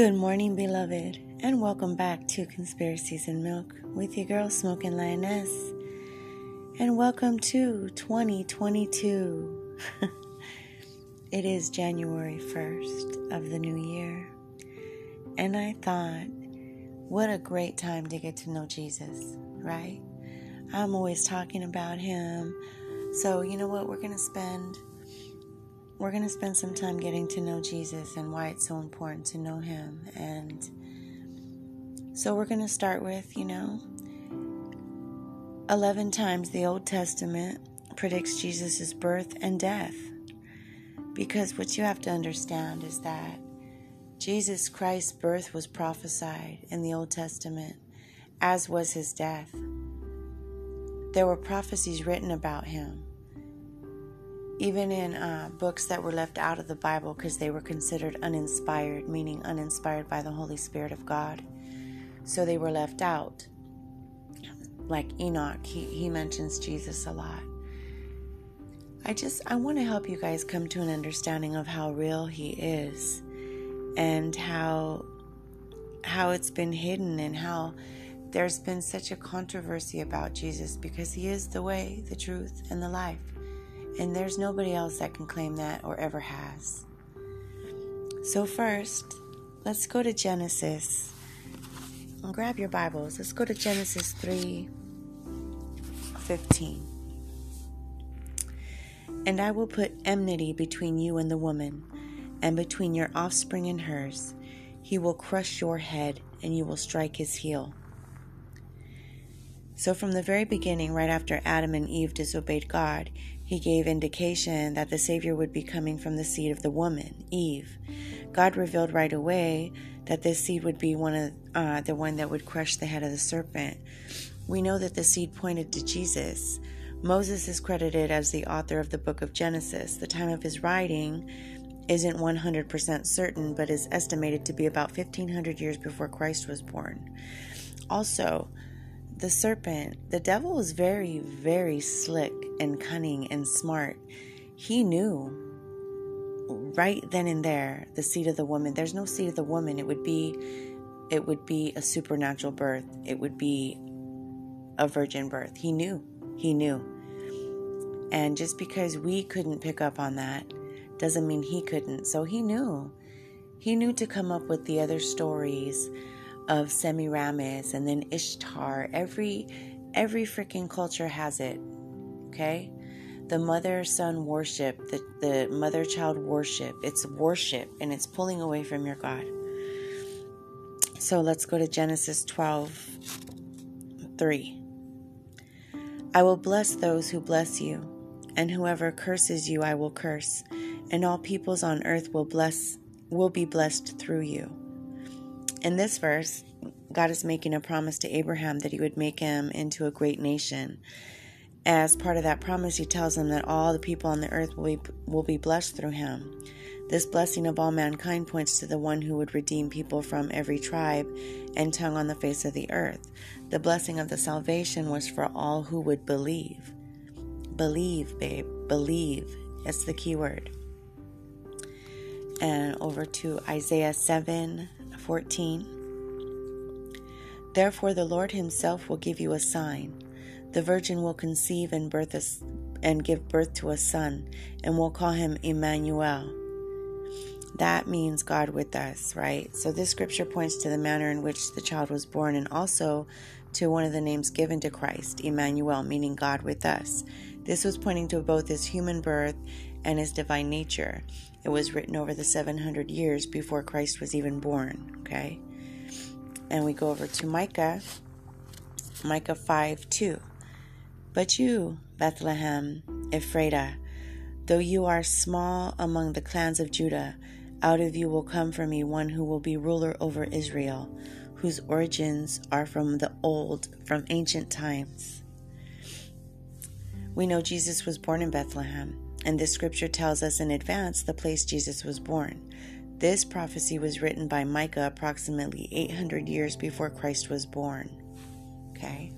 Good morning, beloved, and welcome back to Conspiracies and Milk with your girl, Smoking Lioness. And welcome to 2022. it is January 1st of the new year. And I thought, what a great time to get to know Jesus, right? I'm always talking about him. So, you know what? We're going to spend we're going to spend some time getting to know Jesus and why it's so important to know him. And so we're going to start with, you know, 11 times the Old Testament predicts Jesus' birth and death. Because what you have to understand is that Jesus Christ's birth was prophesied in the Old Testament, as was his death. There were prophecies written about him even in uh, books that were left out of the Bible because they were considered uninspired, meaning uninspired by the Holy Spirit of God. So they were left out. Like Enoch, he, he mentions Jesus a lot. I just I want to help you guys come to an understanding of how real he is and how how it's been hidden and how there's been such a controversy about Jesus because he is the way, the truth, and the life. And there's nobody else that can claim that or ever has. So, first, let's go to Genesis. And grab your Bibles. Let's go to Genesis 3 15. And I will put enmity between you and the woman, and between your offspring and hers. He will crush your head, and you will strike his heel. So, from the very beginning, right after Adam and Eve disobeyed God, he gave indication that the Savior would be coming from the seed of the woman, Eve. God revealed right away that this seed would be one of uh, the one that would crush the head of the serpent. We know that the seed pointed to Jesus. Moses is credited as the author of the book of Genesis. The time of his writing isn't 100% certain, but is estimated to be about 1500 years before Christ was born. Also, the serpent, the devil was very, very slick and cunning and smart. He knew right then and there the seed of the woman. There's no seed of the woman. It would be it would be a supernatural birth. It would be a virgin birth. He knew. He knew. And just because we couldn't pick up on that doesn't mean he couldn't. So he knew. He knew to come up with the other stories of Semiramis and then Ishtar. Every every freaking culture has it. Okay? The mother son worship, the, the mother child worship. It's worship and it's pulling away from your God. So let's go to Genesis 12 3. I will bless those who bless you, and whoever curses you I will curse, and all peoples on earth will bless will be blessed through you. In this verse, God is making a promise to Abraham that he would make him into a great nation. As part of that promise, he tells him that all the people on the earth will be, will be blessed through him. This blessing of all mankind points to the one who would redeem people from every tribe and tongue on the face of the earth. The blessing of the salvation was for all who would believe. Believe, babe, believe. That's the key word. And over to Isaiah 7 14. Therefore, the Lord Himself will give you a sign. The virgin will conceive and, birth a, and give birth to a son, and will call him Emmanuel. That means God with us, right? So, this scripture points to the manner in which the child was born and also to one of the names given to Christ, Emmanuel, meaning God with us. This was pointing to both his human birth and his divine nature. It was written over the 700 years before Christ was even born, okay? And we go over to Micah, Micah 5 2. But you, Bethlehem, Ephrathah, though you are small among the clans of Judah, out of you will come for me one who will be ruler over Israel, whose origins are from the old, from ancient times. We know Jesus was born in Bethlehem. And this scripture tells us in advance the place Jesus was born. This prophecy was written by Micah approximately 800 years before Christ was born. Okay?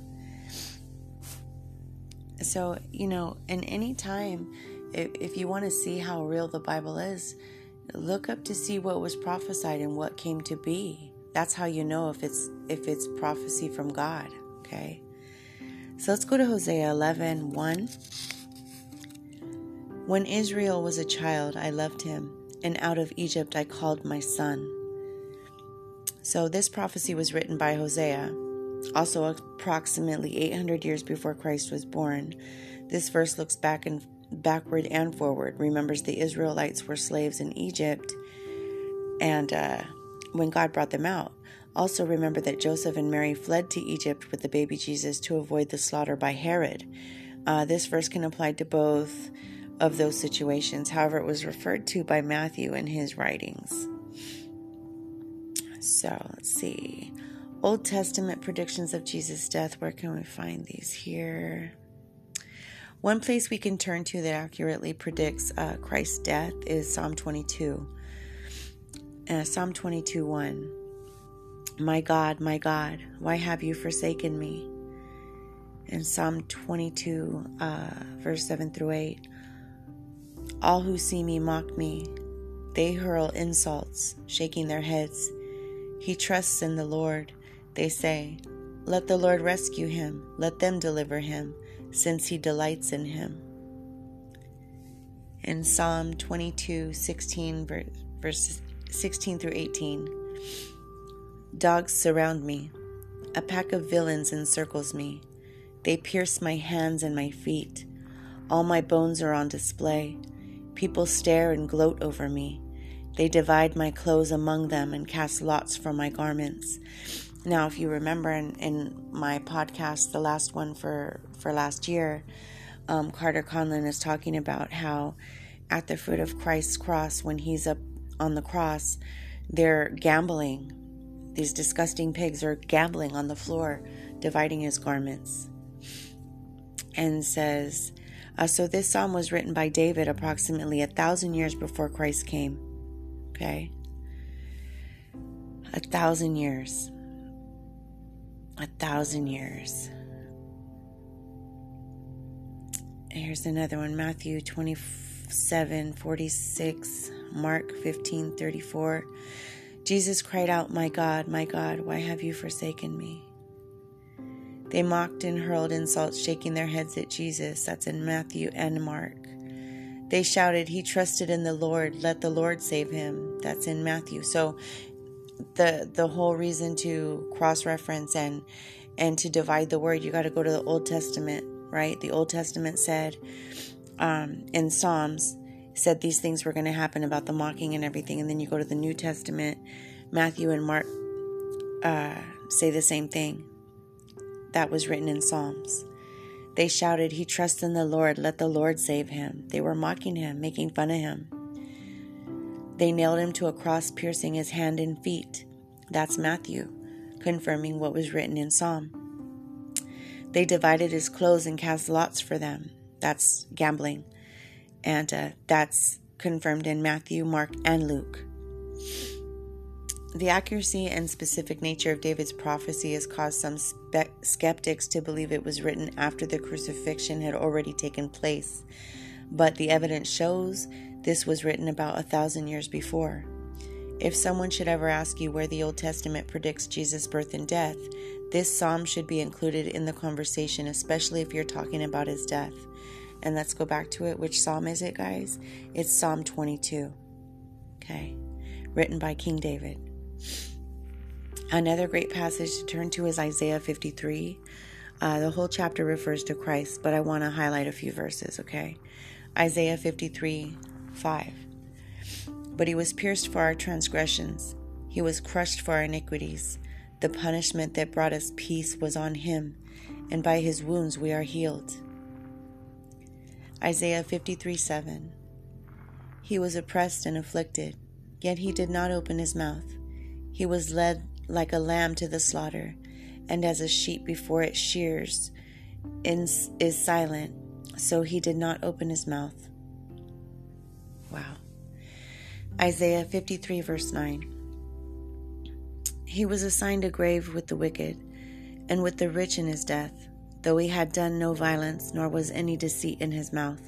So, you know, in any time, if, if you want to see how real the Bible is, look up to see what was prophesied and what came to be. That's how you know if it's if it's prophecy from God, okay? So let's go to Hosea 11 1. When Israel was a child, I loved him, and out of Egypt I called my son. So this prophecy was written by Hosea, also approximately 800 years before Christ was born. This verse looks back and backward and forward, remembers the Israelites were slaves in Egypt, and uh, when God brought them out. Also, remember that Joseph and Mary fled to Egypt with the baby Jesus to avoid the slaughter by Herod. Uh, this verse can apply to both of those situations. However, it was referred to by Matthew in his writings. So, let's see. Old Testament predictions of Jesus' death. Where can we find these here? One place we can turn to that accurately predicts uh, Christ's death is Psalm 22. Uh, Psalm 22 1. My God, my God, why have you forsaken me? In Psalm 22, uh, verse 7 through 8. All who see me mock me. They hurl insults, shaking their heads. He trusts in the Lord. They say, Let the Lord rescue him. Let them deliver him since he delights in him. In Psalm 22, 16, verses 16 through 18, dogs surround me. A pack of villains encircles me. They pierce my hands and my feet. All my bones are on display. People stare and gloat over me. They divide my clothes among them and cast lots for my garments. Now, if you remember in, in my podcast, the last one for, for last year, um, Carter Conlon is talking about how at the foot of Christ's cross, when he's up on the cross, they're gambling. These disgusting pigs are gambling on the floor, dividing his garments. And says, uh, so this psalm was written by David approximately a thousand years before Christ came. Okay? A thousand years a thousand years. Here's another one Matthew 27 46, Mark 15 34. Jesus cried out, My God, my God, why have you forsaken me? They mocked and hurled insults, shaking their heads at Jesus. That's in Matthew and Mark. They shouted, He trusted in the Lord. Let the Lord save him. That's in Matthew. So the the whole reason to cross reference and and to divide the word you got to go to the old testament right the old testament said um, in psalms said these things were going to happen about the mocking and everything and then you go to the new testament matthew and mark uh, say the same thing that was written in psalms they shouted he trusts in the lord let the lord save him they were mocking him making fun of him they nailed him to a cross, piercing his hand and feet. That's Matthew, confirming what was written in Psalm. They divided his clothes and cast lots for them. That's gambling. And uh, that's confirmed in Matthew, Mark, and Luke. The accuracy and specific nature of David's prophecy has caused some spe- skeptics to believe it was written after the crucifixion had already taken place. But the evidence shows this was written about a thousand years before. If someone should ever ask you where the Old Testament predicts Jesus' birth and death, this psalm should be included in the conversation, especially if you're talking about his death. And let's go back to it. Which psalm is it, guys? It's Psalm 22. Okay. Written by King David. Another great passage to turn to is Isaiah 53. Uh, the whole chapter refers to Christ, but I want to highlight a few verses, okay? Isaiah 53 5. But he was pierced for our transgressions, he was crushed for our iniquities. The punishment that brought us peace was on him, and by his wounds we are healed. Isaiah 53 7. He was oppressed and afflicted, yet he did not open his mouth. He was led like a lamb to the slaughter, and as a sheep before its shears is silent, so he did not open his mouth. Wow. Isaiah 53, verse 9. He was assigned a grave with the wicked, and with the rich in his death, though he had done no violence, nor was any deceit in his mouth.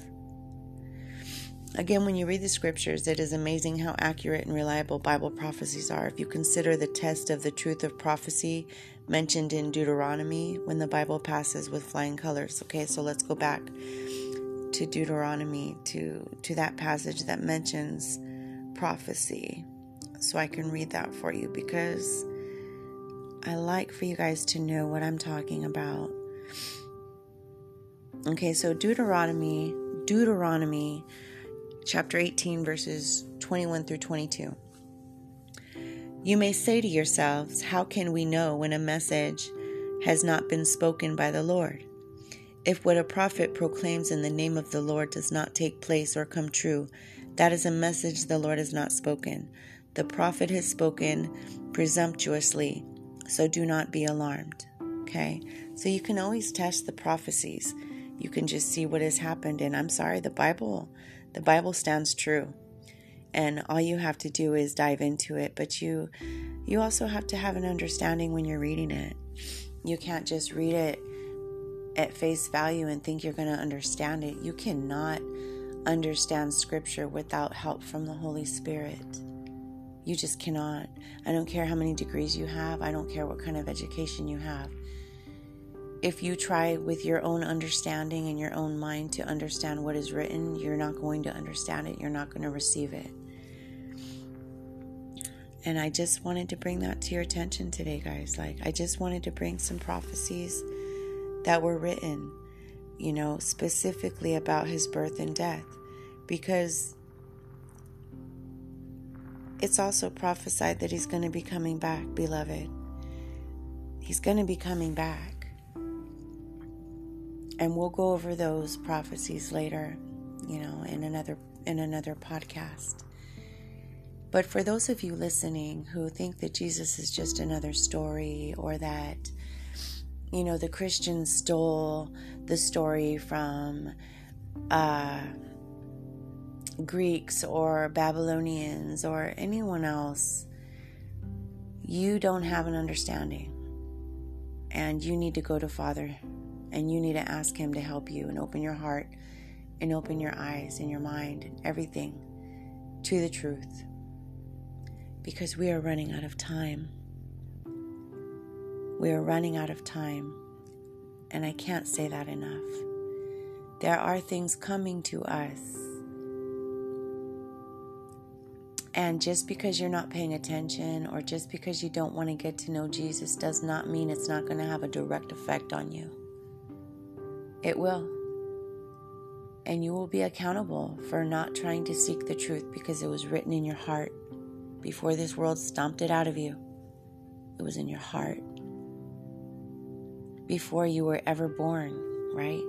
Again, when you read the scriptures, it is amazing how accurate and reliable Bible prophecies are. If you consider the test of the truth of prophecy mentioned in Deuteronomy when the Bible passes with flying colors. Okay, so let's go back to Deuteronomy to to that passage that mentions prophecy. So I can read that for you because I like for you guys to know what I'm talking about. Okay, so Deuteronomy, Deuteronomy chapter 18 verses 21 through 22. You may say to yourselves, How can we know when a message has not been spoken by the Lord? If what a prophet proclaims in the name of the Lord does not take place or come true, that is a message the Lord has not spoken. The prophet has spoken presumptuously, so do not be alarmed. Okay? So you can always test the prophecies. You can just see what has happened and I'm sorry, the Bible the Bible stands true. And all you have to do is dive into it but you you also have to have an understanding when you're reading it. You can't just read it at face value and think you're going to understand it. You cannot understand scripture without help from the holy spirit. You just cannot. I don't care how many degrees you have. I don't care what kind of education you have if you try with your own understanding and your own mind to understand what is written, you're not going to understand it. You're not going to receive it. And I just wanted to bring that to your attention today, guys. Like, I just wanted to bring some prophecies that were written, you know, specifically about his birth and death. Because it's also prophesied that he's going to be coming back, beloved. He's going to be coming back. And we'll go over those prophecies later, you know, in another in another podcast. But for those of you listening who think that Jesus is just another story or that, you know, the Christians stole the story from uh, Greeks or Babylonians or anyone else, you don't have an understanding. And you need to go to Father and you need to ask Him to help you and open your heart and open your eyes and your mind and everything to the truth because we are running out of time. We are running out of time, and I can't say that enough. There are things coming to us. And just because you're not paying attention or just because you don't want to get to know Jesus does not mean it's not going to have a direct effect on you. It will. And you will be accountable for not trying to seek the truth because it was written in your heart before this world stomped it out of you. It was in your heart. Before you were ever born, right?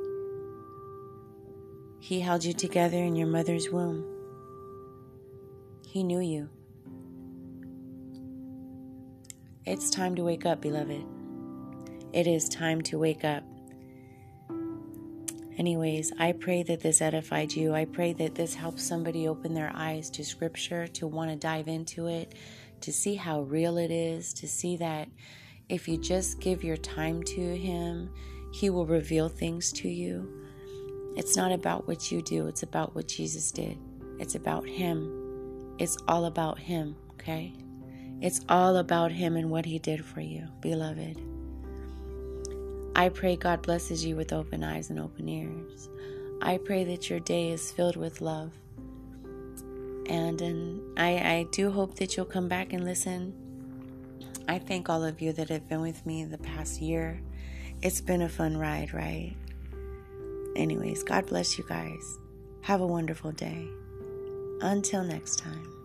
He held you together in your mother's womb. He knew you. It's time to wake up, beloved. It is time to wake up. Anyways, I pray that this edified you. I pray that this helps somebody open their eyes to Scripture, to want to dive into it, to see how real it is, to see that if you just give your time to Him, He will reveal things to you. It's not about what you do, it's about what Jesus did. It's about Him. It's all about Him, okay? It's all about Him and what He did for you, beloved. I pray God blesses you with open eyes and open ears. I pray that your day is filled with love. And, and I, I do hope that you'll come back and listen. I thank all of you that have been with me the past year. It's been a fun ride, right? Anyways, God bless you guys. Have a wonderful day. Until next time.